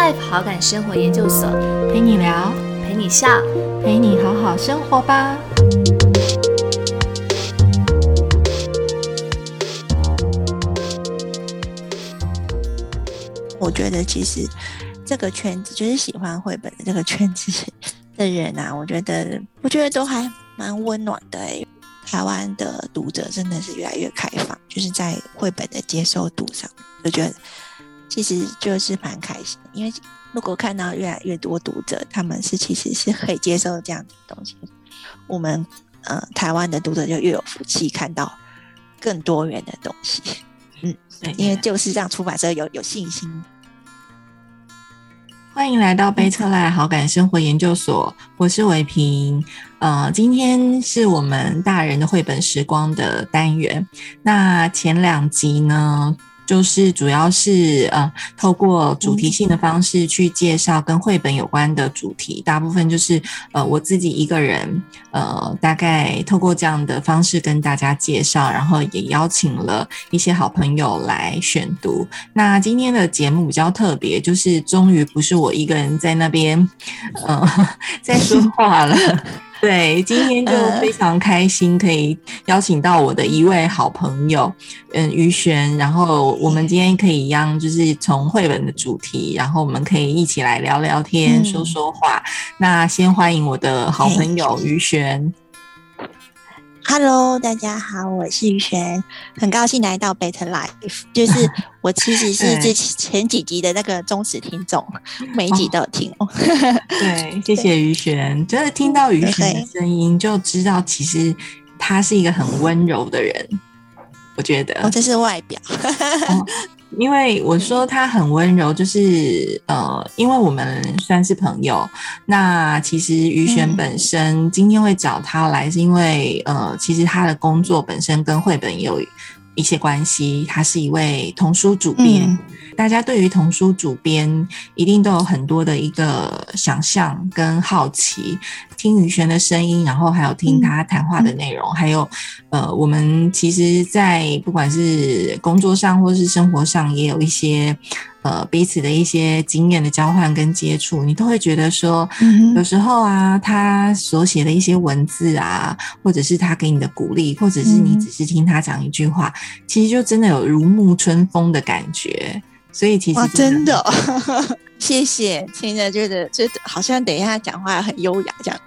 Life 好感生活研究所，陪你聊，陪你笑，陪你好好生活吧。我觉得其实这个圈子就是喜欢绘本的这个圈子的人啊，我觉得我觉得都还蛮温暖的哎。台湾的读者真的是越来越开放，就是在绘本的接受度上，我觉得其实就是蛮开心。因为如果看到越来越多读者，他们是其实是可以接受这样的东西，我们呃台湾的读者就越有福气看到更多元的东西。嗯，因为就是让出版社有有信心。欢迎来到贝特赖好感生活研究所，我是伟平。呃，今天是我们大人的绘本时光的单元。那前两集呢？就是主要是呃，透过主题性的方式去介绍跟绘本有关的主题，大部分就是呃我自己一个人呃，大概透过这样的方式跟大家介绍，然后也邀请了一些好朋友来选读。那今天的节目比较特别，就是终于不是我一个人在那边呃 在说话了。对，今天就非常开心，可以邀请到我的一位好朋友，嗯，于璇。然后我们今天可以一样，就是从绘本的主题，然后我们可以一起来聊聊天，说说话。那先欢迎我的好朋友于璇。Hello，大家好，我是于璇，很高兴来到 Better Life。就是我其实是之前几集的那个忠实听众，每一集都有听哦。对，谢谢于璇，就是听到于璇的声音，就知道其实他是一个很温柔的人。我觉得，哦，这是外表。因为我说他很温柔，就是呃，因为我们算是朋友。那其实于璇本身今天会找他来，是因为呃，其实他的工作本身跟绘本有一些关系。他是一位童书主编。大家对于童书主编一定都有很多的一个想象跟好奇，听于璇的声音，然后还有听他谈话的内容，还有呃，我们其实，在不管是工作上或是生活上，也有一些呃彼此的一些经验的交换跟接触，你都会觉得说，有时候啊，他所写的一些文字啊，或者是他给你的鼓励，或者是你只是听他讲一句话，其实就真的有如沐春风的感觉。所以其实真的，谢谢，听着觉得就好像等一下讲话很优雅这样。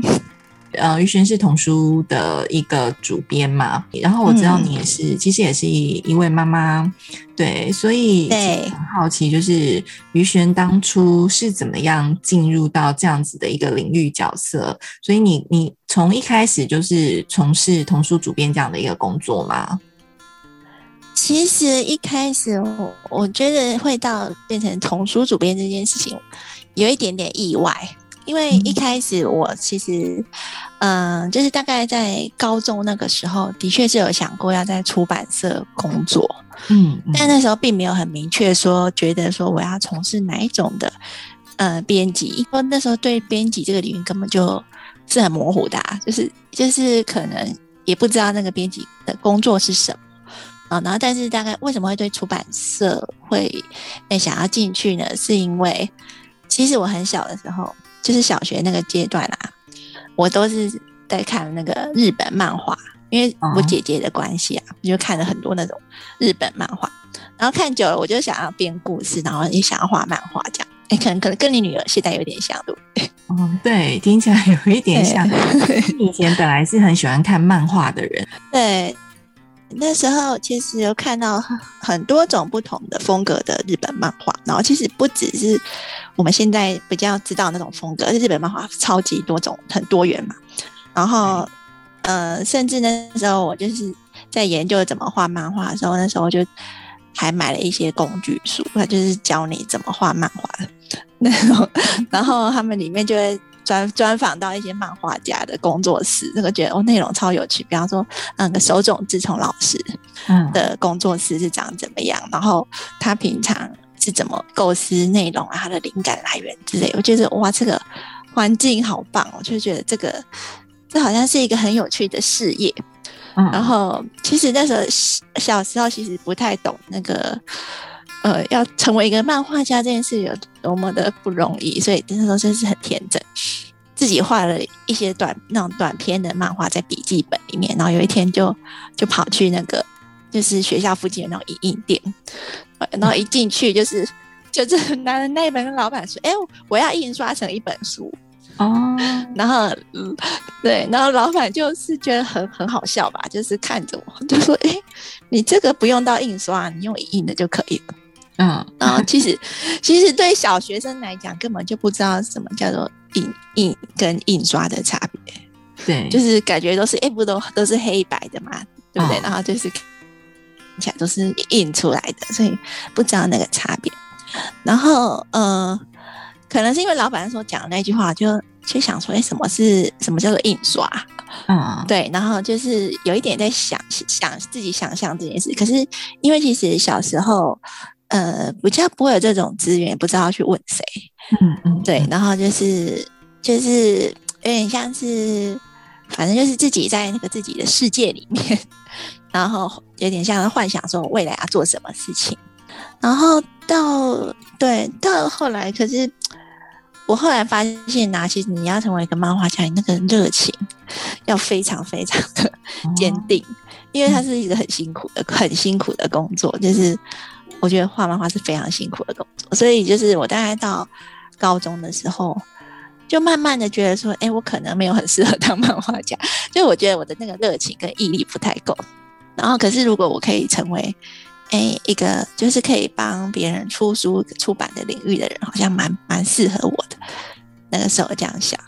呃，于璇是童书的一个主编嘛，然后我知道你也是，其实也是一一位妈妈，对，所以对很好奇，就是于璇当初是怎么样进入到这样子的一个领域角色？所以你你从一开始就是从事童书主编这样的一个工作吗？其实一开始，我我觉得会到变成童书主编这件事情，有一点点意外。因为一开始我其实，嗯，就是大概在高中那个时候，的确是有想过要在出版社工作，嗯，但那时候并没有很明确说，觉得说我要从事哪一种的，呃，编辑。因为那时候对编辑这个领域根本就是很模糊的，就是就是可能也不知道那个编辑的工作是什么。然后，但是大概为什么会对出版社会诶想要进去呢？是因为其实我很小的时候，就是小学那个阶段啊，我都是在看那个日本漫画，因为我姐姐的关系啊，我就看了很多那种日本漫画。然后看久了，我就想要编故事，然后也想要画漫画这样。哎，可能可能跟你女儿现在有点像，对不对？哦，对，听起来有一点像。以前本来是很喜欢看漫画的人，对。那时候其实有看到很多种不同的风格的日本漫画，然后其实不只是我们现在比较知道那种风格，日本漫画超级多种，很多元嘛。然后，呃，甚至那时候我就是在研究怎么画漫画的时候，那时候就还买了一些工具书，它就是教你怎么画漫画的那种。然后他们里面就会。专专访到一些漫画家的工作室，那个觉得哦内容超有趣。比方说，那个手冢治虫老师的工作室是长怎么样，然后他平常是怎么构思内容啊，他的灵感来源之类。我觉得哇，这个环境好棒，我就觉得这个这好像是一个很有趣的事业。然后其实那时候小时候其实不太懂那个呃，要成为一个漫画家这件事有多么的不容易，所以那时候真是很天真，自己画了一些短那种短篇的漫画在笔记本里面，然后有一天就就跑去那个就是学校附近的那种影印店，然后一进去就是就是拿着那一本跟老板说：“哎，我要印刷成一本书。”哦，然后，嗯，对，然后老板就是觉得很很好笑吧，就是看着我，就说：“哎，你这个不用到印刷，你用印的就可以了。”嗯，然后其实 其实对小学生来讲，根本就不知道什么叫做印印跟印刷的差别。对，就是感觉都是哎，不都都是黑白的嘛，对不对？然后就是看起来都是印出来的，所以不知道那个差别。然后，呃。可能是因为老板说讲那句话，就就想说，哎，什么是什么叫做印刷？嗯，对，然后就是有一点在想想自己想象这件事。可是因为其实小时候，呃，比较不会有这种资源，不知道去问谁。嗯嗯，对，然后就是就是有点像是，反正就是自己在那个自己的世界里面，然后有点像幻想说未来要做什么事情。然后到对到后来，可是。我后来发现呐，其实你要成为一个漫画家，你那个热情要非常非常的坚定，因为它是一个很辛苦的、很辛苦的工作。就是我觉得画漫画是非常辛苦的工作，所以就是我大概到高中的时候，就慢慢的觉得说，哎，我可能没有很适合当漫画家，就我觉得我的那个热情跟毅力不太够。然后，可是如果我可以成为哎，一个就是可以帮别人出书出版的领域的人，好像蛮蛮适合我的。那个时候这样想。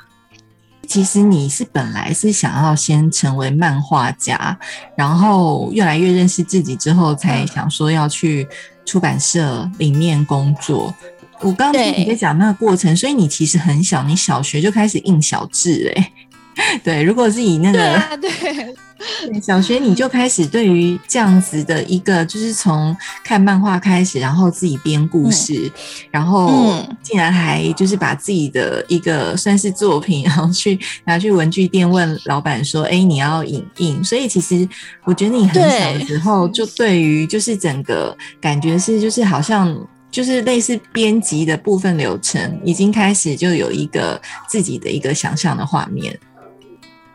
其实你是本来是想要先成为漫画家，然后越来越认识自己之后，才想说要去出版社里面工作。我刚刚听你在讲那个过程，所以你其实很小，你小学就开始印小字，哎。对，如果是以那个对 小学你就开始对于这样子的一个，就是从看漫画开始，然后自己编故事，然后竟然还就是把自己的一个算是作品，然后去拿去文具店问老板说：“哎，你要影印？”所以其实我觉得你很小的时候就对于就是整个感觉是就是好像就是类似编辑的部分流程，已经开始就有一个自己的一个想象的画面。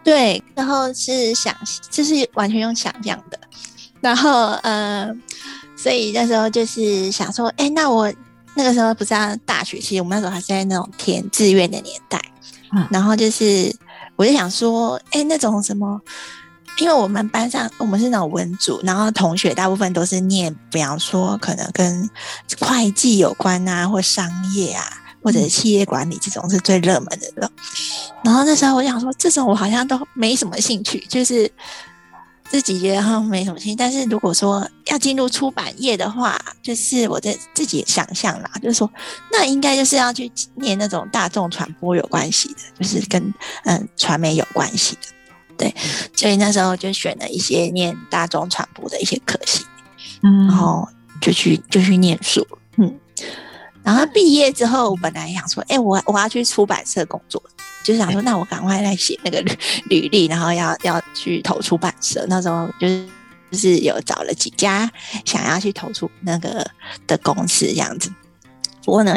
对，然后是想，就是完全用想象的，然后呃，所以那时候就是想说，哎，那我那个时候不是大学，其实我们那时候还是在那种填志愿的年代，嗯，然后就是我就想说，哎，那种什么，因为我们班上我们是那种文组，然后同学大部分都是念，比方说可能跟会计有关啊，或商业啊。或者企业管理这种是最热门的了，然后那时候我想说，这种我好像都没什么兴趣，就是自己觉得好像没什么兴趣。但是如果说要进入出版业的话，就是我在自己想象啦，就是说那应该就是要去念那种大众传播有关系的，就是跟嗯传媒有关系的，对。所以那时候就选了一些念大众传播的一些科系，嗯，然后就去就去念书，嗯。然后毕业之后，我本来想说，哎，我我要去出版社工作，就是想说，那我赶快来写那个履履历，然后要要去投出版社。那时候就是就是有找了几家想要去投出那个的公司这样子。不过呢，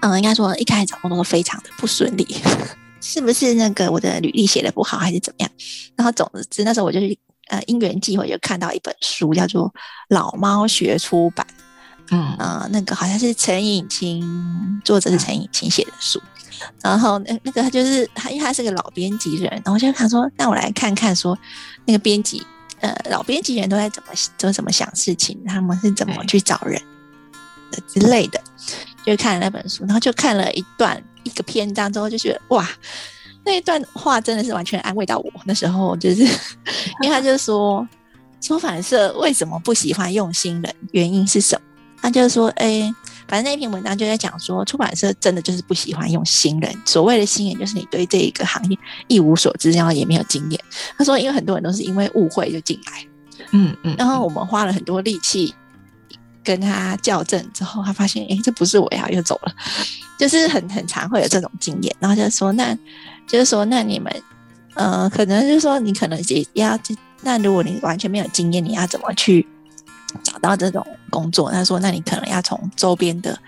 嗯，应该说一开始找工作都非常的不顺利，是不是那个我的履历写的不好，还是怎么样？然后总之那时候我就呃因缘际会就看到一本书，叫做《老猫学出版》。嗯，那个好像是陈颖清，作者是陈颖清写的书，然后那那个他就是他，因为他是个老编辑人，然后就想说，那我来看看说那个编辑，呃，老编辑人都在怎么都怎么想事情，他们是怎么去找人之类的，就看了那本书，然后就看了一段一个篇章之后，就觉得哇，那一段话真的是完全安慰到我。那时候就是 因为他就说，出版社为什么不喜欢用新人，原因是什么？他就是说，哎，反正那篇文章就在讲说，出版社真的就是不喜欢用新人。所谓的新人，就是你对这一个行业一无所知，然后也没有经验。他说，因为很多人都是因为误会就进来，嗯嗯，然后我们花了很多力气跟他校正之后，他发现，哎，这不是我要，又走了。就是很很常会有这种经验，然后就说，那就是说，那你们，呃，可能就是说，你可能也要，那如果你完全没有经验，你要怎么去？找到这种工作，他说那你可能要从周边的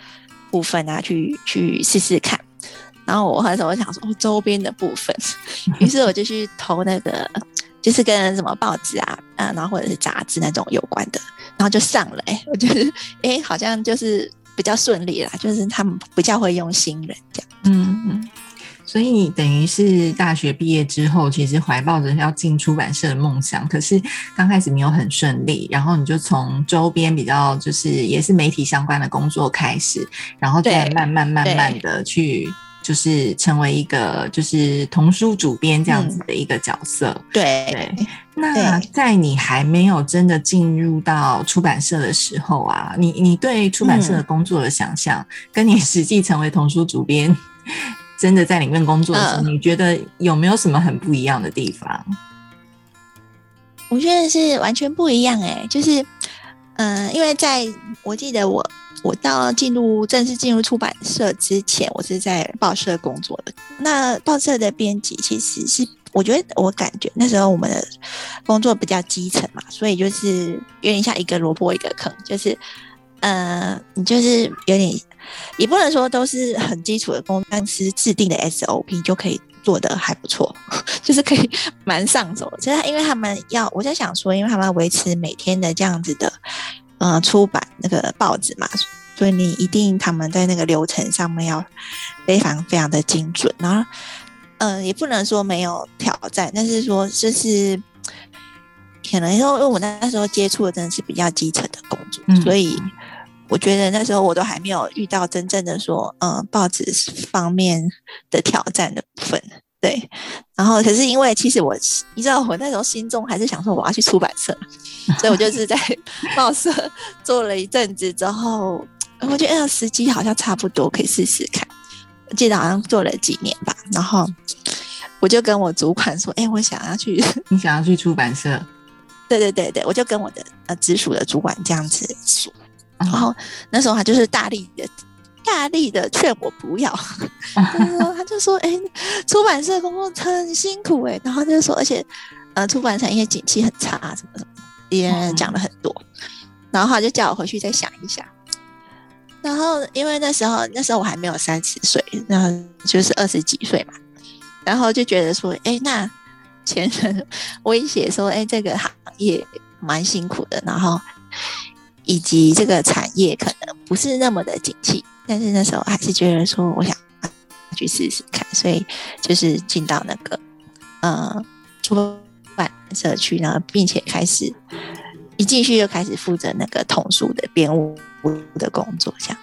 部分啊去去试试看。然后我那时候想说周边的部分，于是我就去投那个 就是跟什么报纸啊，啊，然后或者是杂志那种有关的，然后就上了。哎，我觉得哎好像就是比较顺利啦，就是他们比较会用新人这样。嗯嗯。所以你等于是大学毕业之后，其实怀抱着要进出版社的梦想，可是刚开始没有很顺利，然后你就从周边比较就是也是媒体相关的工作开始，然后再慢慢慢慢的去就是成为一个就是童书主编这样子的一个角色。对对。那在你还没有真的进入到出版社的时候啊，你你对出版社的工作的想象，跟你实际成为童书主编。真的在里面工作的时候，你觉得有没有什么很不一样的地方？我觉得是完全不一样哎，就是，嗯，因为在我记得我我到进入正式进入出版社之前，我是在报社工作的。那报社的编辑其实是，我觉得我感觉那时候我们的工作比较基层嘛，所以就是有点像一个萝卜一个坑，就是，呃，你就是有点。也不能说都是很基础的公司制定的 SOP 就可以做的还不错，就是可以 蛮上手。其实因为他们要，我在想说，因为他们要维持每天的这样子的，呃，出版那个报纸嘛，所以你一定他们在那个流程上面要非常非常的精准。然后，嗯，也不能说没有挑战，但是说就是可能因为我那时候接触的真的是比较基层的工作，所以。我觉得那时候我都还没有遇到真正的说，嗯，报纸方面的挑战的部分，对。然后，可是因为其实我，你知道，我那时候心中还是想说我要去出版社，所以我就是在 报社做了一阵子之后，我觉得时机好像差不多，可以试试看。我记得好像做了几年吧，然后我就跟我主管说，哎，我想要去，你想要去出版社？对对对对，我就跟我的呃直属的主管这样子说。然后那时候他就是大力的、大力的劝我不要，他就说：“哎，出版社工作很辛苦哎。”然后就说：“而且，呃，出版产业景气很差，什么什么，也讲了很多。”然后他就叫我回去再想一想。然后因为那时候那时候我还没有三十岁，然后就是二十几岁嘛，然后就觉得说：“哎，那前人 威胁说：‘哎，这个行业蛮辛苦的。’然后。”以及这个产业可能不是那么的景气，但是那时候还是觉得说，我想去试试看，所以就是进到那个呃出版社去，然后并且开始一进去就开始负责那个童书的编务的工作，这样。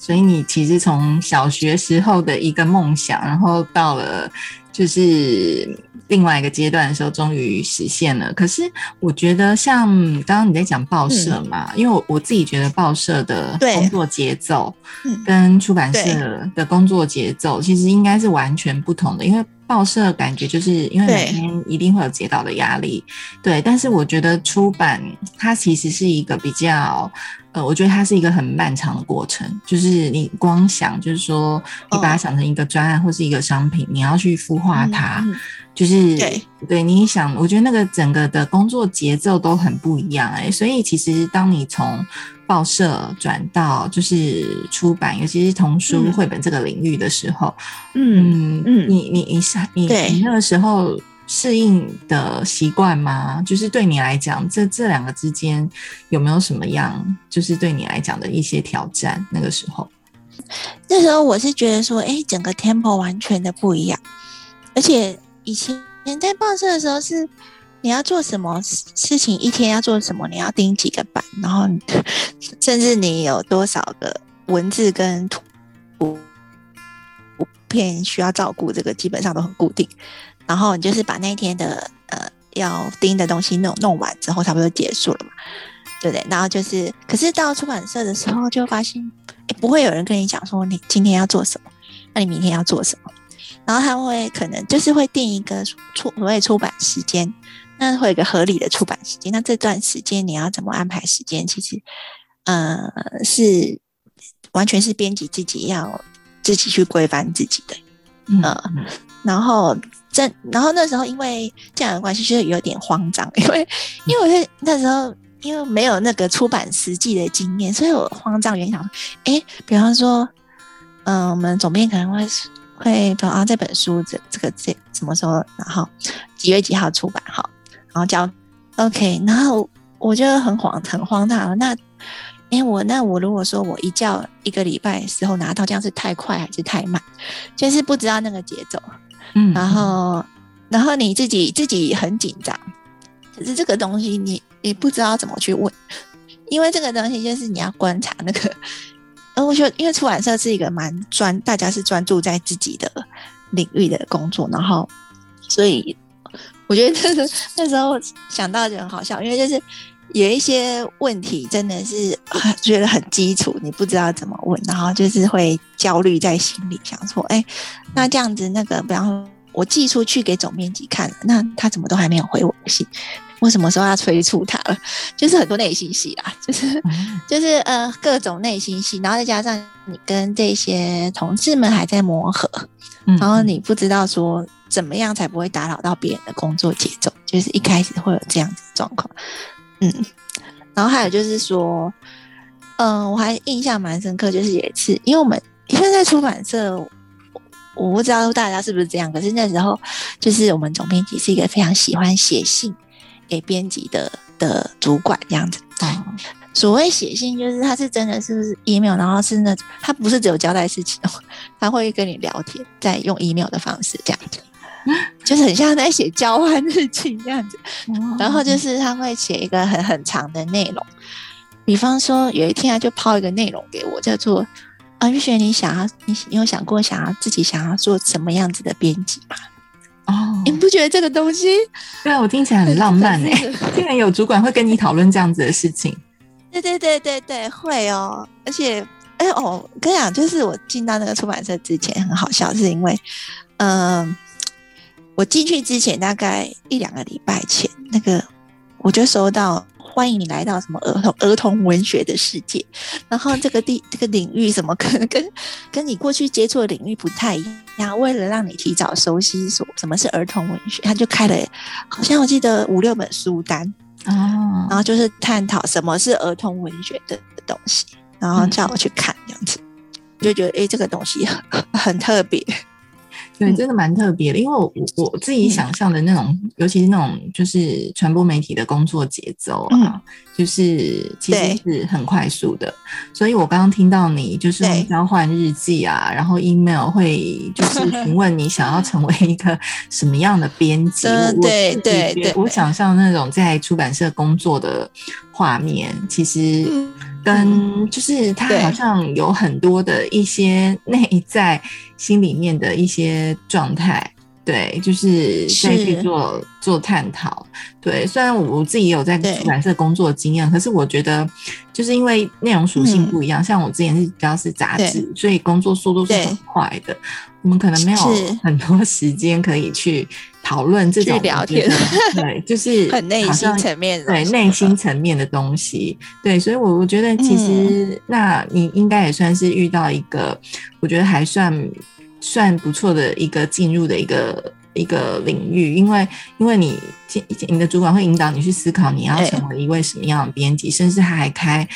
所以你其实从小学时候的一个梦想，然后到了。就是另外一个阶段的时候，终于实现了。可是我觉得，像刚刚你在讲报社嘛，因为我我自己觉得报社的工作节奏跟出版社的工作节奏其实应该是完全不同的。因为报社感觉就是因为每天一定会有接到的压力，对。但是我觉得出版它其实是一个比较。呃，我觉得它是一个很漫长的过程，就是你光想，就是说你把它想成一个专案或是一个商品，你要去孵化它，就是对对，你想，我觉得那个整个的工作节奏都很不一样哎，所以其实当你从报社转到就是出版，尤其是童书绘本这个领域的时候，嗯嗯，你你你想你你那个时候。适应的习惯吗？就是对你来讲，这这两个之间有没有什么样，就是对你来讲的一些挑战？那个时候，那时候我是觉得说，哎，整个 tempo 完全的不一样，而且以前在报社的时候是你要做什么事情，一天要做什么，你要盯几个版，然后甚至你有多少个文字跟图片需要照顾，这个基本上都很固定。然后你就是把那一天的呃要盯的东西弄弄完之后，差不多结束了嘛，对不对？然后就是，可是到出版社的时候，就发现不会有人跟你讲说你今天要做什么，那你明天要做什么。然后他会可能就是会定一个出所谓出版时间，那会有一个合理的出版时间。那这段时间你要怎么安排时间？其实呃是完全是编辑自己要自己去规范自己的，嗯，然后。这然后那时候因为这样的关系，就是有点慌张，因为因为我是那时候因为没有那个出版实际的经验，所以我慌张原想，哎，比方说，嗯，我们总编可能会会，比方这本书这这个这什么时候，然后几月几号出版，好，然后交 OK，然后我就很慌很荒唐，那，哎，我那我如果说我一叫一个礼拜时候拿到，这样是太快还是太慢？就是不知道那个节奏，嗯，然后然后你自己自己很紧张，可是这个东西你。你不知道怎么去问，因为这个东西就是你要观察那个。呃，我觉得因为出版社是一个蛮专，大家是专注在自己的领域的工作，然后所以我觉得那个那时候想到就很好笑，因为就是有一些问题真的是 觉得很基础，你不知道怎么问，然后就是会焦虑在心里，想说，哎，那这样子那个，比方说我寄出去给总编辑看了，那他怎么都还没有回我信。我什么时候要催促他了？就是很多内心戏啦，就是 就是呃各种内心戏，然后再加上你跟这些同事们还在磨合，然后你不知道说怎么样才不会打扰到别人的工作节奏，就是一开始会有这样子状况。嗯，然后还有就是说，嗯，我还印象蛮深刻，就是有一次，因为我们因为在出版社，我不知道大家是不是这样，可是那时候就是我们总编辑是一个非常喜欢写信。给编辑的的主管这样子，对所谓写信就是他是真的是 email，然后是那他不是只有交代事情哦，他会跟你聊天，再用 email 的方式这样子，就是很像在写交换日记这样子。然后就是他会写一个很很长的内容，比方说有一天他就抛一个内容给我，叫做啊玉雪，你想要你你有想过想要自己想要做什么样子的编辑吗？哦，你不觉得这个东西？对啊，我听起来很浪漫哎，竟然有主管会跟你讨论这样子的事情。对对对对对，会哦。而且，哎哦，跟你讲，就是我进到那个出版社之前很好笑，是因为，嗯，我进去之前大概一两个礼拜前，那个我就收到。欢迎你来到什么儿童儿童文学的世界，然后这个地这个领域什么可能跟跟你过去接触的领域不太一样。为了让你提早熟悉什什么是儿童文学，他就开了好像我记得五六本书单哦，然后就是探讨什么是儿童文学的东西，然后叫我去看这样子，就觉得哎这个东西很很特别。对，真的蛮特别的，因为我我自己想象的那种，尤其是那种就是传播媒体的工作节奏啊，就是其实是很快速的。所以我刚刚听到你就是交换日记啊，然后 email 会 就是询问你想要成为一个什么样的编 辑。对对对，我想象那种在出版社工作的画面，其实。跟就是他好像有很多的一些内在心里面的一些状态，对，就是再去做做探讨。对，虽然我自己也有在出版社工作经验，可是我觉得就是因为内容属性不一样，像我之前是比较是杂志，所以工作速度是很快的，我们可能没有很多时间可以去。讨论这种聊天，对，就是很内心层面，对内心层面的东西，对，所以，我我觉得其实，那你应该也算是遇到一个，我觉得还算算不错的一个进入的一个一个领域，因为因为你你的主管会引导你去思考你要成为一位什么样的编辑，甚至他还开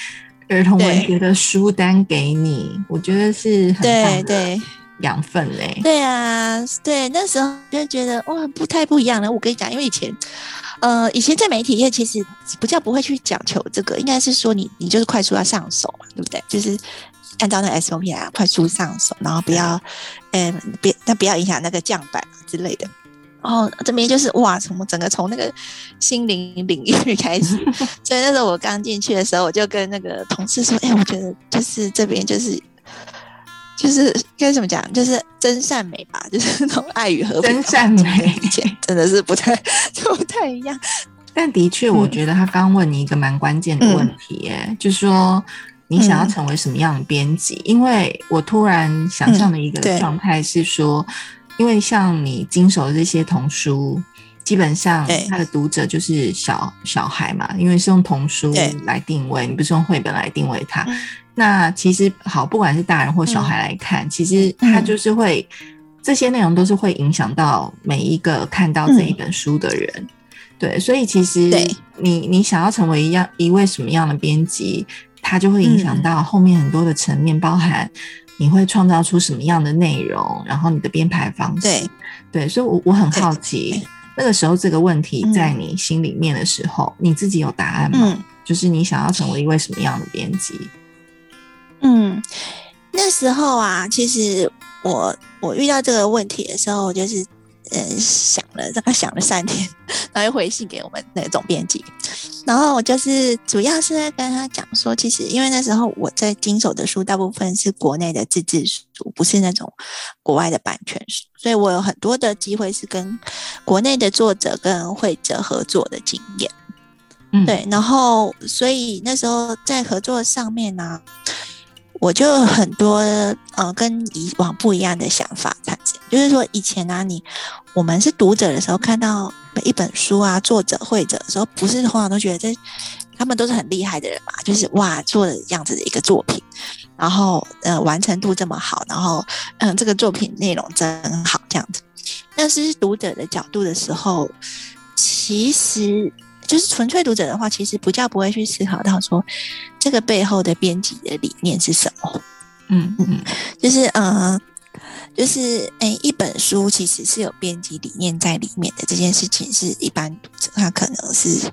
儿童文学的书单给你，我觉得是很棒的。养分嘞，对啊，对，那时候就觉得哇，不太不一样了。我跟你讲，因为以前，呃，以前在媒体业其实不叫不会去讲求这个，应该是说你你就是快速要上手嘛，对不对？就是按照那 SOP 啊快速上手，然后不要，嗯，别那不要影响那个降板之类的。然后这边就是哇，从整个从那个心灵领域开始，所以那时候我刚进去的时候，我就跟那个同事说，哎，我觉得就是这边就是。就是该怎么讲，就是真善美吧，就是那种爱与和平。真善美，真的是不太不太一样。但的确，我觉得他刚问你一个蛮关键的问题，哎，就是说你想要成为什么样的编辑？因为我突然想象的一个状态是说，因为像你经手的这些童书，基本上它的读者就是小小孩嘛，因为是用童书来定位，你不是用绘本来定位它。那其实好，不管是大人或小孩来看，其实它就是会这些内容都是会影响到每一个看到这一本书的人。对，所以其实你你想要成为一样一位什么样的编辑，它就会影响到后面很多的层面，包含你会创造出什么样的内容，然后你的编排方式。对对，所以我我很好奇，那个时候这个问题嗯在你心里面的时候，你自己有答案吗？嗯就是你想要成为一位什么样的编辑？嗯，那时候啊，其实我我遇到这个问题的时候，我就是呃想了大概想了三天，然后又回信给我们那个总编辑，然后我就是主要是在跟他讲说，其实因为那时候我在经手的书大部分是国内的自制书，不是那种国外的版权书，所以我有很多的机会是跟国内的作者跟会者合作的经验。嗯，对，然后所以那时候在合作上面呢、我就很多呃跟以往不一样的想法产生。就是说以前啊，你我们是读者的时候，看到一本书啊，作者会者的时候，不是通常都觉得这他们都是很厉害的人嘛，就是哇做了这样子的一个作品，然后呃完成度这么好，然后嗯这个作品内容真好这样子。但是读者的角度的时候，其实就是纯粹读者的话，其实不叫不会去思考到说这个背后的编辑的理念是什么。嗯嗯就是呃，就是诶，一本书其实是有编辑理念在里面的，这件事情是一般读者他可能是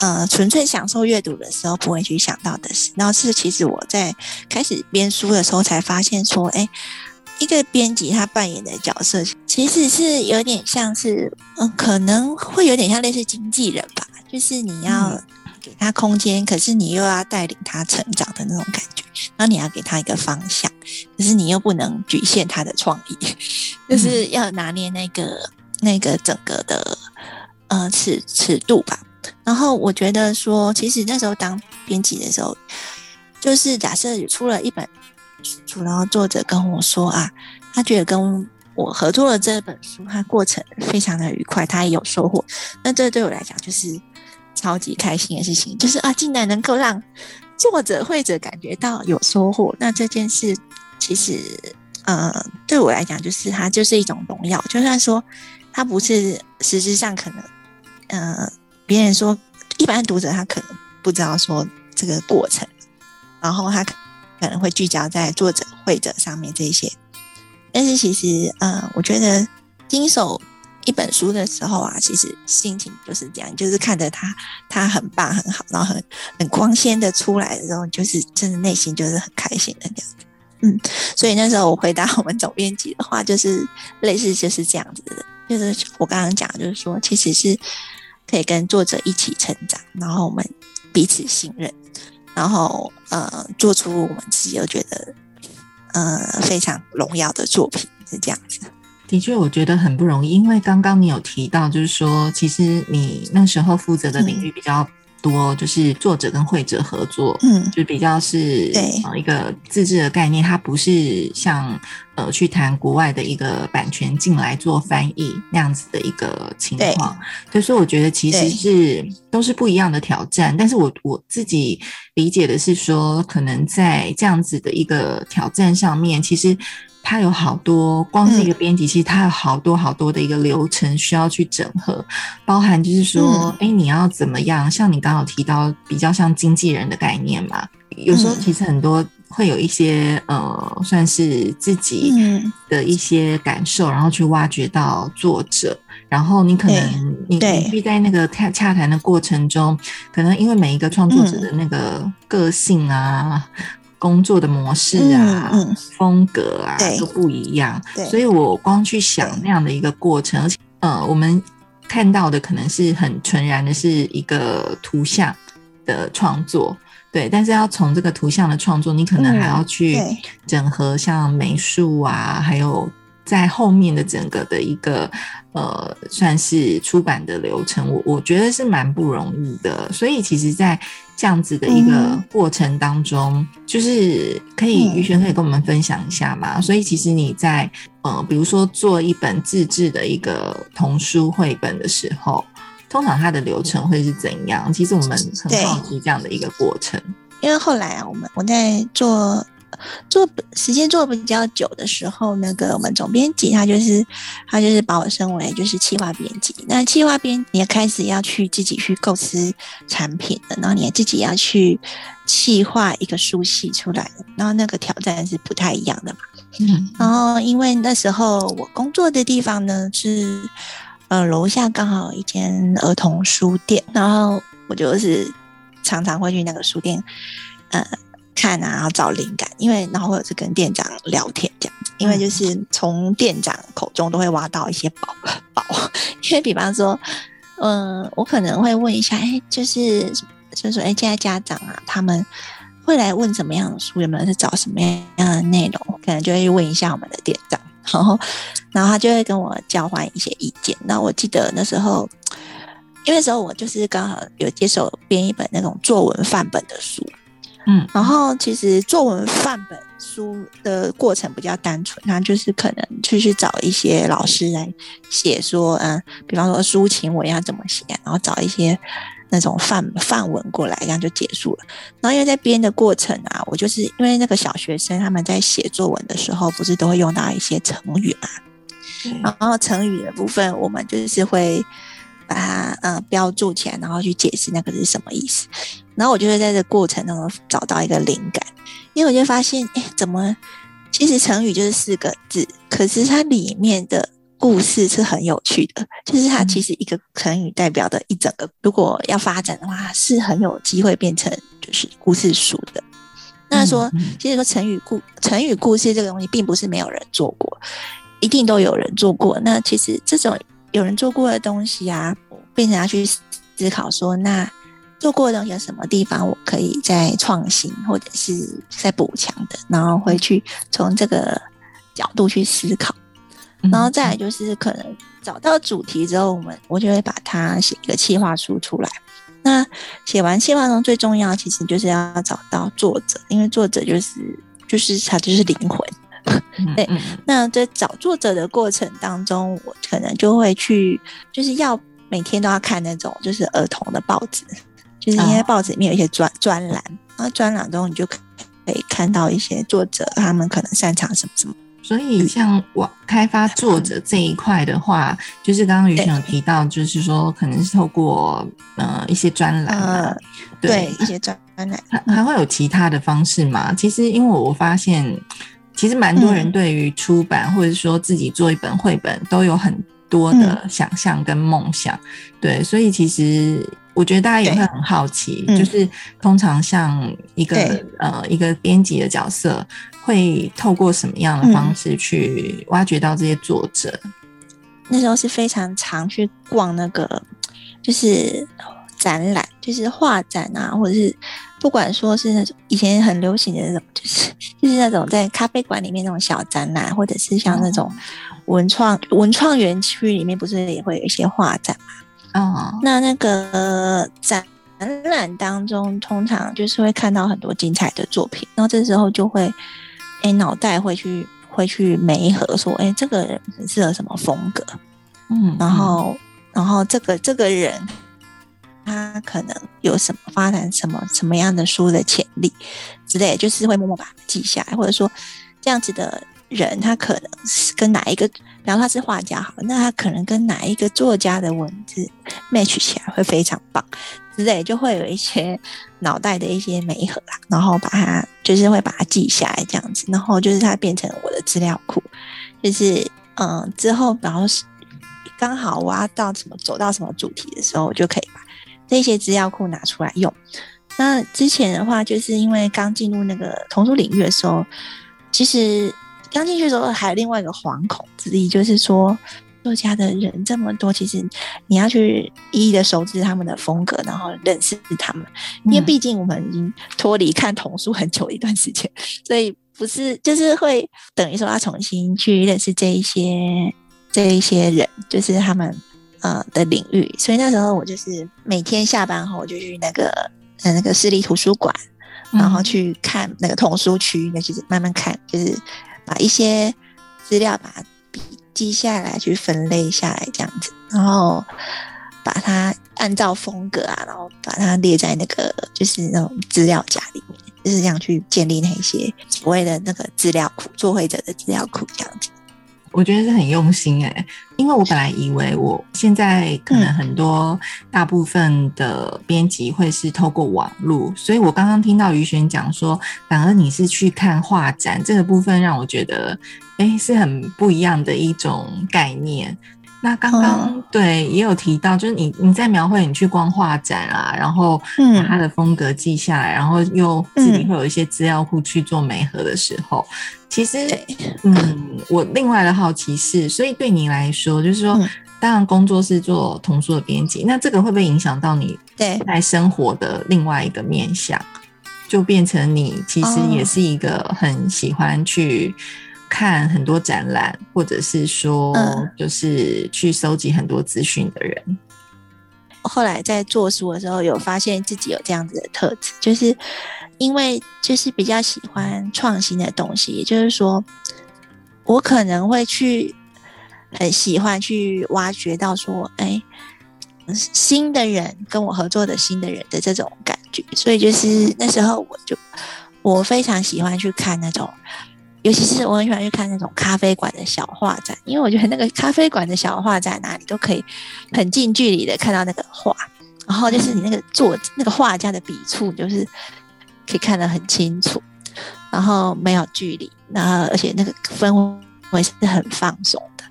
呃纯粹享受阅读的时候不会去想到的事。然后是其实我在开始编书的时候才发现说，诶，一个编辑他扮演的角色其实是有点像是，嗯、可能会有点像类似经纪人吧，就是你要嗯给他空间，可是你又要带领他成长的那种感觉，然后你要给他一个方向，可是你又不能局限他的创意，就是要拿捏那个那个整个的呃尺尺度吧。然后我觉得说，其实那时候当编辑的时候，就是假设出了一本书，然后作者跟我说啊，他觉得跟我合作的这本书，他过程非常的愉快，他也有收获。那这对我来讲就是超级开心的事情，就是啊，竟然能够让作者会者感觉到有收获。那这件事其实呃，对我来讲，就是它就是一种荣耀。就算说它不是实质上可能，呃，别人说一般读者他可能不知道说这个过程，然后他可能会聚焦在作者会者上面这些。但是其实，呃，我觉得经手一本书的时候啊，其实心情就是这样，就是看着它，它很棒、很好，然后很很光鲜的出来的时候，就是真的内心就是很开心的这样子。嗯，所以那时候我回答我们总编辑的话，就是类似就是这样子的，就是我刚刚讲，就是说其实是可以跟作者一起成长，然后我们彼此信任，然后呃，做出我们自己又觉得呃非常荣耀的作品，是这样子。的确，我觉得很不容易，因为刚刚你有提到，就是说，其实你那时候负责的领域比较多，就是作者跟会者合作，嗯就比较是对呃一个自制的概念，它不是像呃去谈国外的一个版权进来做翻译那样子的一个情况。对，所以我觉得其实是都是不一样的挑战，但是我我自己理解的是说，可能在这样子的一个挑战上面，其实。它有好多，光是一个编辑，其实它有好多好多的一个流程需要去整合，包含就是说，哎、你要怎么样？像你刚刚有提到，比较像经纪人的概念嘛，有时候嗯其实很多会有一些呃，算是自己嗯的一些感受，然后去挖掘到作者，然后你可能你必须在那个洽洽谈的过程中，可能因为每一个创作者的那个个性啊。工作的模式啊、嗯嗯。风格啊都不一样，所以我光去想那样的一个过程，而且呃，我们看到的可能是很纯然的是一个图像的创作，对，但是要从这个图像的创作，你可能还要去整合像美术啊，还有在后面的整个的一个呃，算是出版的流程，我我觉得是蛮不容易的。所以其实，在这样子的一个嗯过程当中，就是可以嗯于璇可以跟我们分享一下嘛。所以其实你在呃，比如说做一本自制的一个童书绘本的时候，通常它的流程会是怎样？其实我们很对好奇这样的一个过程。因为后来啊，我们我在做做时间做比较久的时候，那个我们总编辑他就是他就是把我升为就是企划编辑。那企划编你也开始要去自己去构思产品了，然后你也自己要去企划一个书系出来，然后那个挑战是不太一样的嘛。嗯，然后因为那时候我工作的地方呢是呃楼下刚好一间儿童书店，然后我就是常常会去那个书店，呃。看啊，然后找灵感，因为然后或者是跟店长聊天这样子，因为就是从店长口中都会挖到一些宝宝。因为比方说，嗯，我可能会问一下，哎，就是就是说，哎，现在家长啊，他们会来问什么样的书，有没有是找什么样的内容，可能就会问一下我们的店长，然后然后他就会跟我交换一些意见。那我记得那时候，因为时候我就是刚好有接手编一本那种作文范本的书。嗯，然后其实作文范本书的过程比较单纯，那就是可能去去找一些老师来写，说嗯，比方说抒情文要怎么写，然后找一些那种范范文过来，这样就结束了。然后因为在编的过程啊，我就是因为那个小学生他们在写作文的时候，不是都会用到一些成语嘛，然后成语的部分我们就是会。把它嗯标注起来，然后去解释那个是什么意思。然后我就会在这过程当中找到一个灵感，因为我就发现，哎，怎么其实成语就是四个字，可是它里面的故事是很有趣的。就是它其实一个成语代表的一整个，如果要发展的话，是很有机会变成就是故事书的。那说，其实说成语故成语故事这个东西，并不是没有人做过，一定都有人做过。那其实这种。有人做过的东西啊，变成要去思考说，那做过的东西有什么地方我可以再创新，或者是再补强的，然后会去从这个角度去思考，然后再来就是可能找到主题之后，我们我就会把它写一个企划书出来。那写完企划中最重要，其实就是要找到作者，因为作者就是就是他就是灵魂。对，那在找作者的过程当中，我可能就会去，就是要每天都要看那种就是儿童的报纸，就是因为报纸里面有一些专专栏，然后专栏中你就可以看到一些作者他们可能擅长什么什么。所以像我开发作者这一块的话，就是刚刚于晨有提到，就是说可能是透过呃一些专栏，对一些专栏，还还会有其他的方式吗？其实因为我发现。其实蛮多人对于出版或者说自己做一本绘本都有很多的想象跟梦想，对，所以其实我觉得大家也会很好奇，就是通常像一个呃一个编辑的角色，会透过什么样的方式去挖掘到这些作者？那时候是非常常去逛那个就是展览，就是画展啊，或者是。不管说是那种以前很流行的那种，就是就是那种在咖啡馆里面那种小展览，或者是像那种文创文创园区里面，不是也会有一些画展嘛？哦，那那个展览当中，通常就是会看到很多精彩的作品，然后这时候就会，哎，脑袋会去会去媒合，说，哎，这个人很适合什么风格？嗯，然后然后这个这个人。他可能有什么发展什么什么样的书的潜力之类，就是会默默把它记下来，或者说这样子的人，他可能是跟哪一个，然后他是画家好，那他可能跟哪一个作家的文字 match 起来会非常棒之类，就会有一些脑袋的一些美合啦，然后把它就是会把它记下来这样子，然后就是它变成我的资料库，就是嗯之后然后刚好我要到什么走到什么主题的时候，我就可以把。这些资料库拿出来用。那之前的话，就是因为刚进入那个童书领域的时候，其实刚进去的时候还有另外一个惶恐之意，就是说作家的人这么多，其实你要去一一的熟知他们的风格，然后认识他们。因为毕竟我们已经脱离看童书很久一段时间，所以不是就是会等于说要重新去认识这一些这一些人，就是他们。呃的领域，所以那时候我就是每天下班后我就去那个呃那个市立图书馆，然后去看那个童书区，那就是慢慢看，就是把一些资料把笔记下来，去分类下来这样子，然后把它按照风格啊，然后把它列在那个就是那种资料夹里面，就是这样去建立那些所谓的那个资料库，作会者的资料库这样子。我觉得是很用心哎，因为我本来以为我现在可能很多大部分的编辑会是透过网络，所以我刚刚听到于璇讲说，反而你是去看画展这个部分，让我觉得哎是很不一样的一种概念。那刚刚对也有提到，就是你你在描绘你去逛画展啊，然后把它的风格记下来，然后又自己会有一些资料库去做媒合的时候。其实，嗯，我另外的好奇是，所以对你来说，就是说，当然工作是做童书的编辑，那这个会不会影响到你在生活的另外一个面向，就变成你其实也是一个很喜欢去看很多展览，或者是说，就是去收集很多资讯的人。后来在做书的时候，有发现自己有这样子的特质，就是。因为就是比较喜欢创新的东西，也就是说，我可能会去很喜欢去挖掘到说，哎，新的人跟我合作的新的人的这种感觉，所以就是那时候我就我非常喜欢去看那种，尤其是我很喜欢去看那种咖啡馆的小画展，因为我觉得那个咖啡馆的小画在哪里都可以很近距离的看到那个画，然后就是你那个作那个画家的笔触就是。可以看得很清楚，然后没有距离，然后而且那个氛围是很放松的，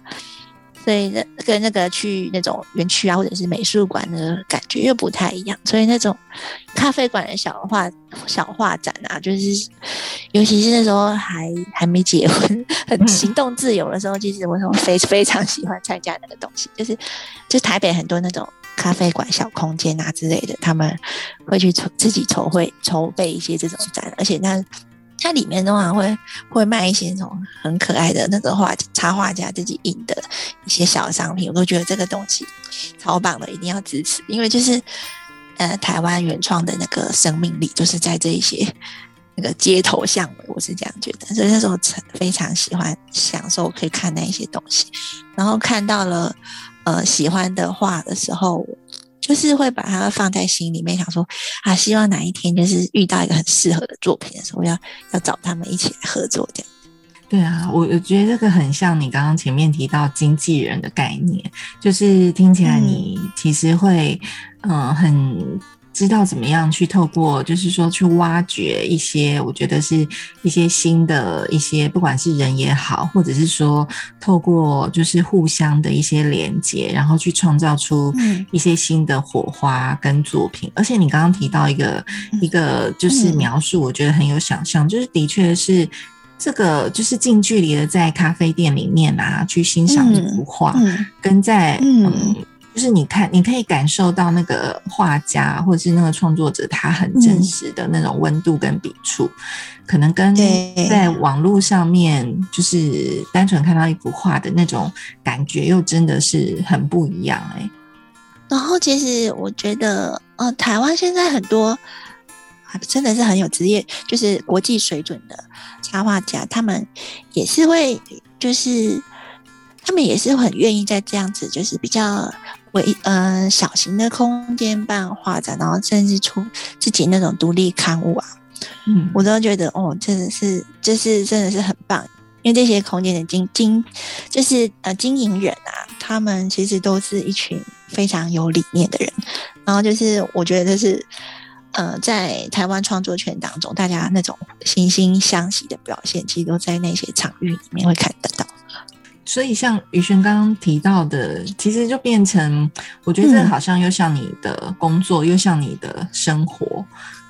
所以那跟那个去那种园区啊或者是美术馆的感觉又不太一样。所以那种咖啡馆的小画小画展啊，就是尤其是那时候还还没结婚、很行动自由的时候，其实我非非常喜欢参加那个东西，就是就台北很多那种。咖啡馆小空间啊之类的，他们会去筹自己筹会筹备一些这种展，而且那它里面通常会会卖一些那种很可爱的那个画插画家自己印的一些小商品，我都觉得这个东西超棒的，一定要支持，因为就是呃台湾原创的那个生命力就是在这一些那个街头巷尾，我是这样觉得，所以那时候非常喜欢享受可以看那一些东西，然后看到了。呃，喜欢的画的时候，就是会把它放在心里面，想说啊，希望哪一天就是遇到一个很适合的作品的时候，要要找他们一起来合作这样。对啊，我我觉得这个很像你刚刚前面提到经纪人的概念，就是听起来你其实会嗯很。知道怎么样去透过，就是说去挖掘一些，我觉得是一些新的一些，不管是人也好，或者是说透过就是互相的一些连接，然后去创造出一些新的火花跟作品。而且你刚刚提到一个一个就是描述，我觉得很有想象，就是的确是这个就是近距离的在咖啡店里面啊去欣赏一幅画，跟在嗯。就是你看，你可以感受到那个画家或者是那个创作者他很真实的那种温度跟笔触，可能跟在网络上面就是单纯看到一幅画的那种感觉又真的是很不一样哎。然后其实我觉得，呃，台湾现在很多真的是很有职业，就是国际水准的插画家，他们也是会，就是他们也是很愿意在这样子，就是比较。为呃小型的空间办画展，然后甚至出自己那种独立刊物啊，嗯，我都觉得哦，真的是，就是真的是很棒。因为这些空间的经经，就是呃经营人啊，他们其实都是一群非常有理念的人。然后就是我觉得是呃在台湾创作圈当中，大家那种惺惺相惜的表现，其实都在那些场域里面会看得到。所以，像宇轩刚刚提到的，其实就变成，我觉得这好像又像你的工作，又像你的生活，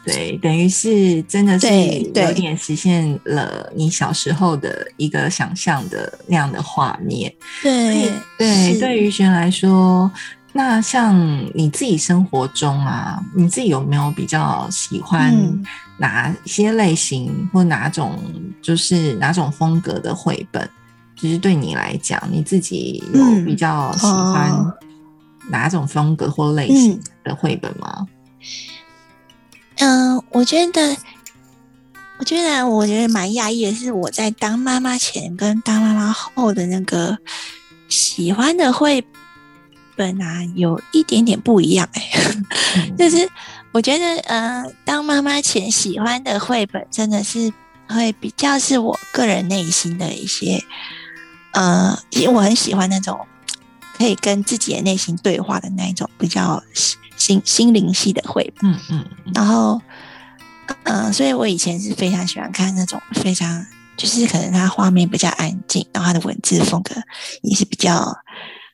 对，等于是真的是有点实现了你小时候的一个想象的那样的画面。对对，对于轩来说，那像你自己生活中啊，你自己有没有比较喜欢哪些类型或哪种就是哪种风格的绘本？其实对你来讲，你自己有比较喜欢哪种风格或类型的绘本吗？嗯，我觉得，我觉得，我觉得蛮讶异的是，我在当妈妈前跟当妈妈后的那个喜欢的绘本啊，有一点点不一样哎。就是我觉得，呃，当妈妈前喜欢的绘本，真的是会比较是我个人内心的一些，呃，因为我很喜欢那种可以跟自己的内心对话的那一种比较心心灵系的绘本。嗯嗯，然后，嗯，所以我以前是非常喜欢看那种非常，就是可能它画面比较安静，然后它的文字风格也是比较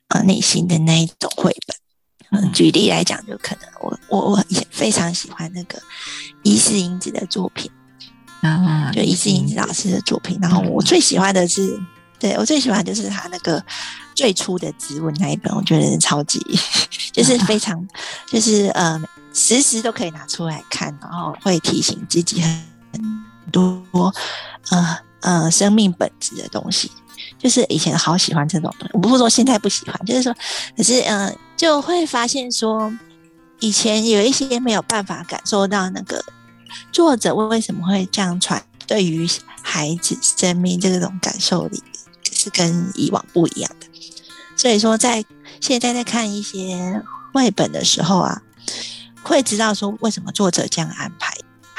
呃内心的那一种绘本。嗯，举例来讲，就可能我我我也非常喜欢那个伊势英子的作品啊，就伊势英子老师的作品。然后我最喜欢的是，对我最喜欢就是他那个最初的质问那一本，我觉得超级就是非常就是呃，时时都可以拿出来看，然后会提醒自己很多呃呃生命本质的东西。就是以前好喜欢这种东西，我不是说现在不喜欢，就是说，可是嗯。就会发现说，以前有一些没有办法感受到那个作者为什么会这样传，对于孩子生命这种感受力是跟以往不一样的。所以说，在现在在看一些绘本的时候啊，会知道说为什么作者这样安排，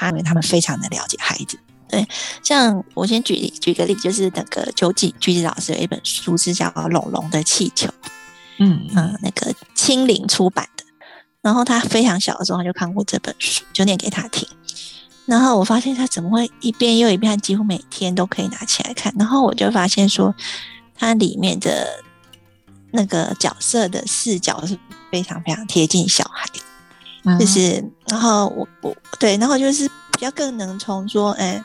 因为他们非常的了解孩子。对，像我先举举个例，就是那个九井居子老师有一本书是叫《龙龙的气球》。嗯嗯，那个清零出版的，然后他非常小的时候他就看过这本书，就念给他听。然后我发现他怎么会一遍又一遍，几乎每天都可以拿起来看。然后我就发现说，它里面的那个角色的视角是非常非常贴近小孩，就是然后我我对，然后就是比较更能从说，哎，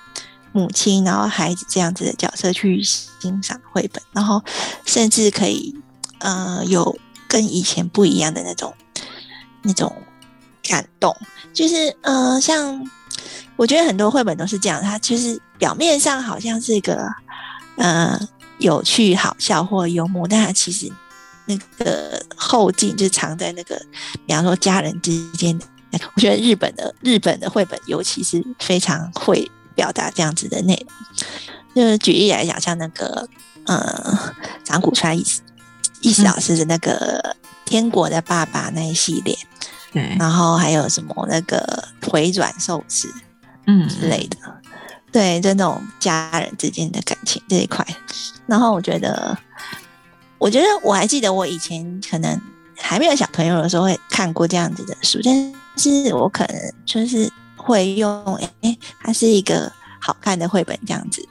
母亲然后孩子这样子的角色去欣赏绘本，然后甚至可以。呃，有跟以前不一样的那种那种感动，就是呃，像我觉得很多绘本都是这样，它其实表面上好像是一个呃有趣、好笑或幽默，但它其实那个后劲就藏在那个，比方说家人之间。我觉得日本的日本的绘本，尤其是非常会表达这样子的内容。就是举例来讲，像那个呃长谷川义意思老师的那个《天国的爸爸》那一系列，对，然后还有什么那个回转寿司，嗯之类的，对，就那种家人之间的感情这一块。然后我觉得，我觉得我还记得我以前可能还没有小朋友的时候会看过这样子的书，但是我可能就是会用，哎，它是一个好看的绘本这样子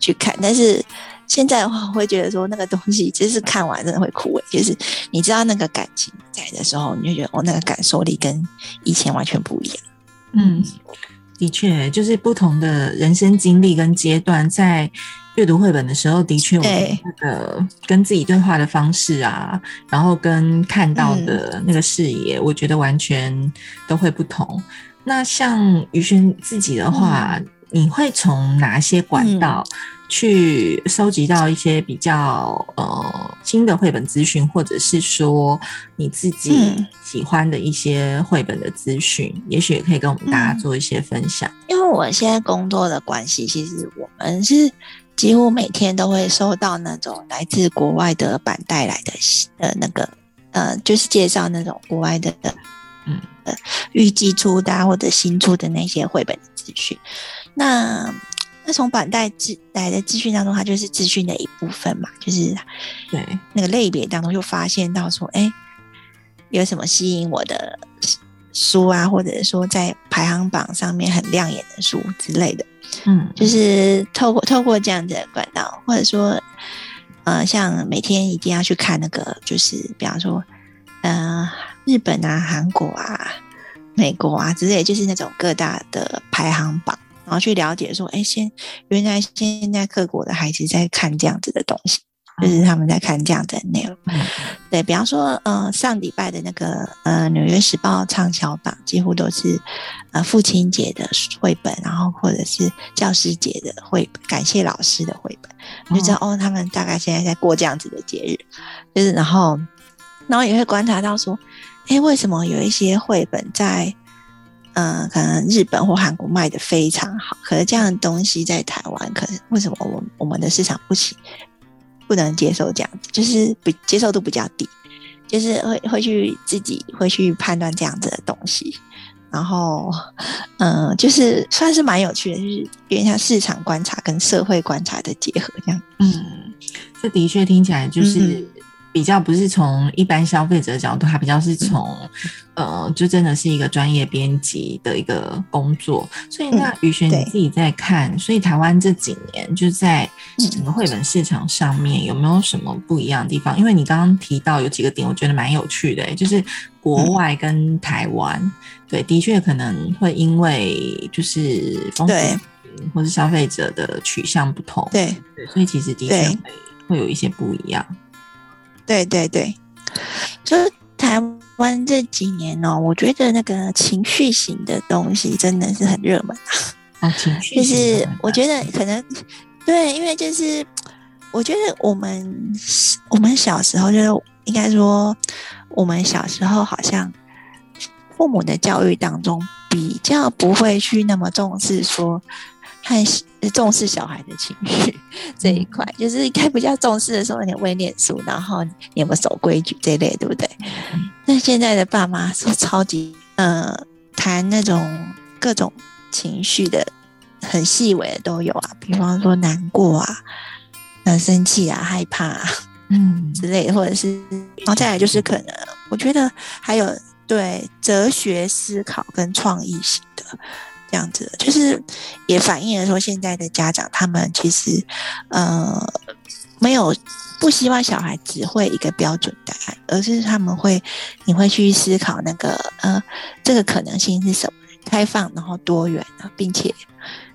去看，但是。现在的话，我会觉得说那个东西，其实看完真的会枯萎。就是你知道那个感情在的时候，你就觉得哦，那个感受力跟以前完全不一样。嗯，的确，就是不同的人生经历跟阶段，在阅读绘本的时候，的确，我那个跟自己对话的方式啊，然后跟看到的那个视野，我觉得完全都会不同。那像于轩自己的话，你会从哪些管道？去收集到一些比较呃新的绘本资讯，或者是说你自己喜欢的一些绘本的资讯，也许也可以跟我们大家做一些分享。因为我现在工作的关系，其实我们是几乎每天都会收到那种来自国外的版带来的呃那个呃，就是介绍那种国外的嗯呃预计出的或者新出的那些绘本资讯，那。那从板带资来的资讯当中，它就是资讯的一部分嘛，就是对那个类别当中就发现到说，哎，有什么吸引我的书啊，或者说在排行榜上面很亮眼的书之类的，嗯，就是透过透过这样子的管道，或者说，呃，像每天一定要去看那个，就是比方说，呃，日本啊、韩国啊、美国啊之类，就是那种各大的排行榜。然后去了解说，哎，现原来现在各国的孩子在看这样子的东西，就是他们在看这样的内容。对比方说，呃，上礼拜的那个呃《纽约时报》畅销榜，几乎都是呃父亲节的绘本，然后或者是教师节的绘本，感谢老师的绘本，就知道哦，他们大概现在在过这样子的节日。就是然后，然后也会观察到说，哎，为什么有一些绘本在嗯，可能日本或韩国卖的非常好，可是这样的东西在台湾，可能为什么我我们的市场不起不能接受这样子，就是比接受度比较低，就是会会去自己会去判断这样子的东西，然后嗯，就是算是蛮有趣的，就是有点像市场观察跟社会观察的结合这样。嗯，这的确听起来就是比较不是从一般消费者的角度，它比较是从呃，就真的是一个专业编辑的一个工作。所以那宇璇你自己在看，所以台湾这几年就在整个绘本市场上面有没有什么不一样的地方？因为你刚刚提到有几个点，我觉得蛮有趣的，就是国外跟台湾，对，的确可能会因为就是风险。或是消费者的取向不同，对对，所以其实的确会会有一些不一样。对对对，就是台湾这几年哦，我觉得那个情绪型的东西真的是很热门啊。情绪就是我觉得可能对，因为就是我觉得我们我们小时候就是应该说，我们小时候好像父母的教育当中比较不会去那么重视说。很重视小孩的情绪这一块，就是应该比较重视的时候，你会念书，然后你有没有守规矩这类，对不对？那现在的爸妈是超级呃谈那种各种情绪的，很细微的都有啊，比方说难过啊、很生气啊、害怕啊，嗯 之类，或者是然后再来就是可能，我觉得还有对哲学思考跟创意型的。这样子，就是也反映了说，现在的家长他们其实，呃，没有不希望小孩只会一个标准答案，而是他们会，你会去思考那个，呃，这个可能性是什么，开放然后多元的，并且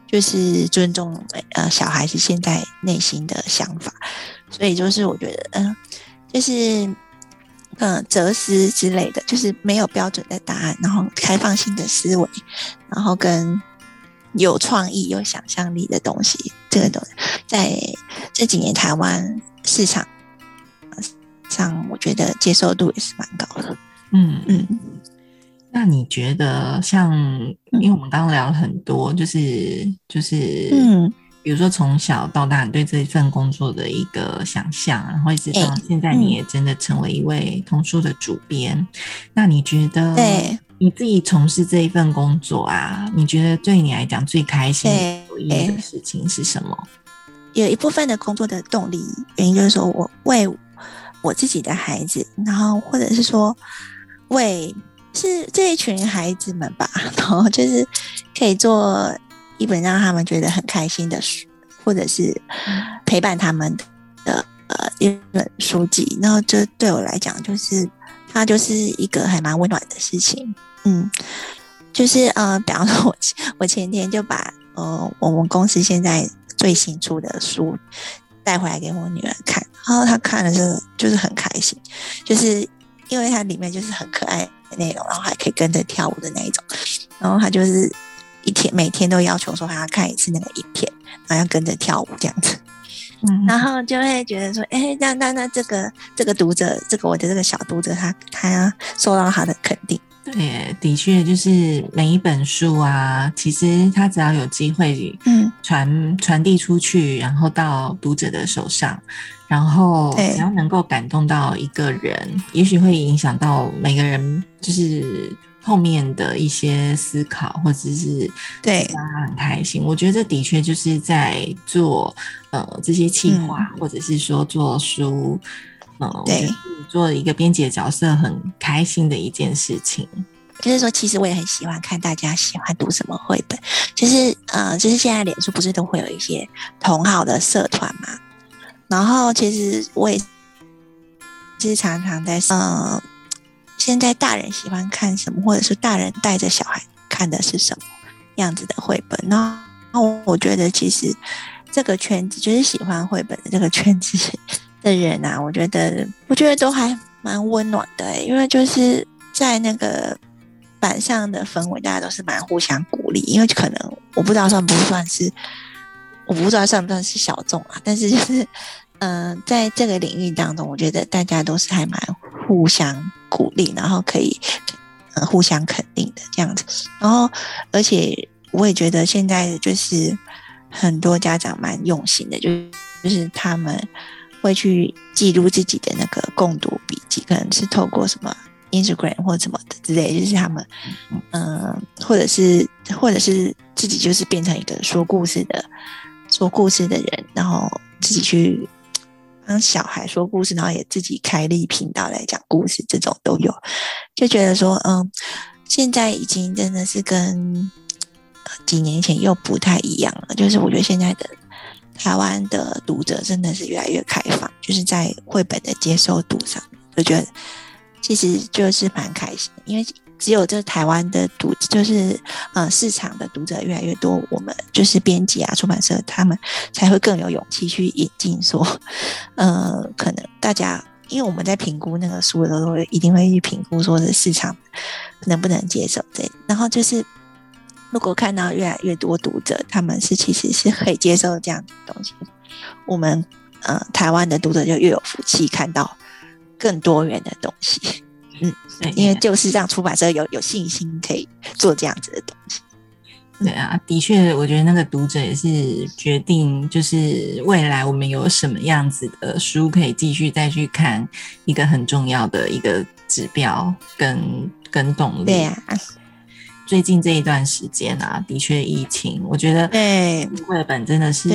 就是尊重呃小孩子现在内心的想法，所以就是我觉得，嗯，就是。嗯，哲思之类的，就是没有标准的答案，然后开放性的思维，然后跟有创意、有想象力的东西，这个东西在这几年台湾市场上，我觉得接受度也是蛮高的。嗯嗯，那你觉得像，因为我们刚刚聊了很多，就是就是嗯。比如说，从小到大，你对这一份工作的一个想象，然后一直到现在，你也真的成为一位童书的主编。那你觉得，对你自己从事这一份工作啊，你觉得对你来讲最开心、有意义的事情是什么？有一部分的工作的动力原因就是说我为我自己的孩子，然后或者是说为是这一群孩子们吧，然后就是可以做。一本让他们觉得很开心的书，或者是陪伴他们的呃一本书籍，然后这对我来讲就是它就是一个还蛮温暖的事情。嗯，就是呃，比方说我 我前天就把呃我们公司现在最新出的书带回来给我女儿看，然后她看了之后就是很开心，就是因为它里面就是很可爱的内容，然后还可以跟着跳舞的那一种，然后她就是。一天每天都要求说还要看一次那个影片，然后要跟着跳舞这样子，嗯，然后就会觉得说，哎，那那那这个这个读者，这个我的这个小读者，他他受到他的肯定。对，的确就是每一本书啊，其实他只要有机会，嗯，传传递出去，然后到读者的手上，然后只要能够感动到一个人，也许会影响到每个人，就是。后面的一些思考，或者是对让他很开心，我觉得这的确就是在做呃这些企划，或者是说做书，嗯，对，做一个编辑的角色很开心的一件事情。就是说，其实我也很喜欢看大家喜欢读什么绘本。就是呃，就是现在脸书不是都会有一些同好的社团嘛，然后其实我也其实常常在嗯。现在大人喜欢看什么，或者是大人带着小孩看的是什么样子的绘本？那那我觉得其实这个圈子就是喜欢绘本的这个圈子的人啊，我觉得我觉得都还蛮温暖的，因为就是在那个板上的氛围，大家都是蛮互相鼓励。因为可能我不知道算不算是，我不知道算不算是小众啊，但是就是嗯，在这个领域当中，我觉得大家都是还蛮互相。鼓励，然后可以呃互相肯定的这样子，然后而且我也觉得现在就是很多家长蛮用心的，就是就是他们会去记录自己的那个共读笔记，可能是透过什么 Instagram 或什么的之类，就是他们，嗯，或者是或者是自己就是变成一个说故事的说故事的人，然后自己去帮小孩说故事，然后也自己开立频道来讲故事，这种都有，就觉得说，嗯，现在已经真的是跟几年前又不太一样了，就是我觉得现在的台湾的读者真的是越来越开放，就是在绘本的接受度上，我觉得。其实就是蛮开心，因为只有这台湾的读，就是呃市场的读者越来越多，我们就是编辑啊、出版社他们才会更有勇气去引进，说 呃可能大家因为我们在评估那个书的时候，一定会去评估说是市场能不能接受这，然后就是如果看到越来越多读者他们是其实是可以接受这样的东西，我们呃台湾的读者就越有福气看到。更多元的东西，嗯，因为就是让出版社有有信心可以做这样子的东西。对啊，的确，我觉得那个读者也是决定，就是未来我们有什么样子的书可以继续再去看，一个很重要的一个指标跟跟动力。对呀。最近这一段时间啊，的确疫情，我觉得对绘本真的是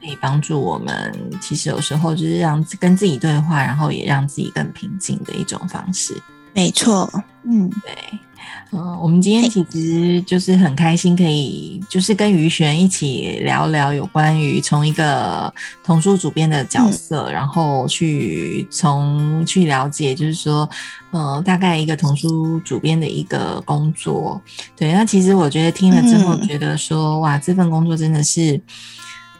可以帮助我们。其实有时候就是让跟自己对话，然后也让自己更平静的一种方式。没错，嗯，对。嗯，我们今天其实就是很开心，可以就是跟于璇一起聊聊有关于从一个童书主编的角色，然后去从去了解，就是说，呃，大概一个童书主编的一个工作。对，那其实我觉得听了之后，觉得说，哇，这份工作真的是。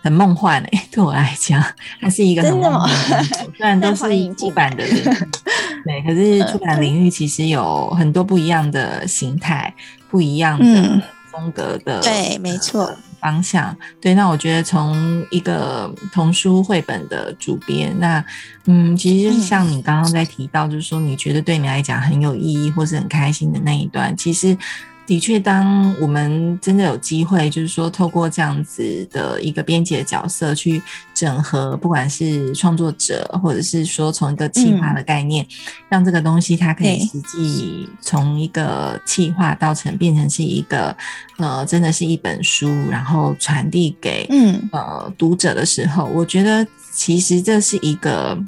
很梦幻诶，对我来讲，它是一个很梦幻。虽然都 是出版的领域，对，可是出版领域其实有很多不一样的形态、不一样的风格的，对，没错，方向。对，那我觉得从一个童书绘本的主编，那嗯，其实就是像你刚刚在提到，就是说你觉得对你来讲很有意义或是很开心的那一段，其实。的确，当我们真的有机会，就是说，透过这样子的一个编辑的角色去整合，不管是创作者，或者是说从一个企划的概念，让这个东西它可以实际从一个企划到成变成是一个呃，真的是一本书，然后传递给嗯。呃读者的时候，我觉得其实这是一个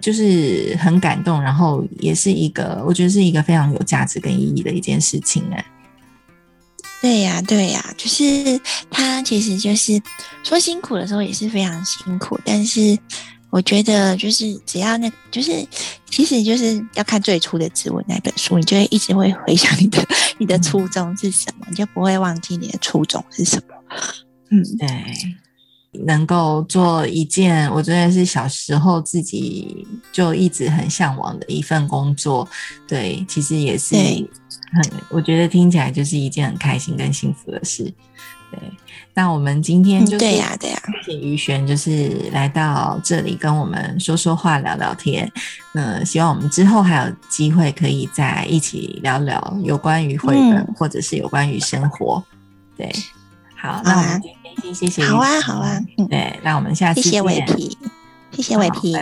就是很感动，然后也是一个我觉得是一个非常有价值跟意义的一件事情哎。对呀，对呀，就是他其实就是说辛苦的时候也是非常辛苦，但是我觉得就是只要那，就是其实就是要看最初的《指纹》那本书，你就会一直会回想你的你的初衷是什么，你就不会忘记你的初衷是什么。嗯，对，能够做一件我真的是小时候自己就一直很向往的一份工作，对，其实也是。很，我觉得听起来就是一件很开心跟幸福的事。对，那我们今天就对呀，对呀，谢谢于璇，就是来到这里跟我们说说话、聊聊天。嗯，希望我们之后还有机会可以再一起聊聊有关于绘本，或者是有关于生活。对，好，那我们今天先谢谢，好啊，好啊，对，那我们下次谢谢伟皮，谢谢伟皮，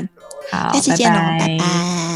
好，下次见喽，拜拜。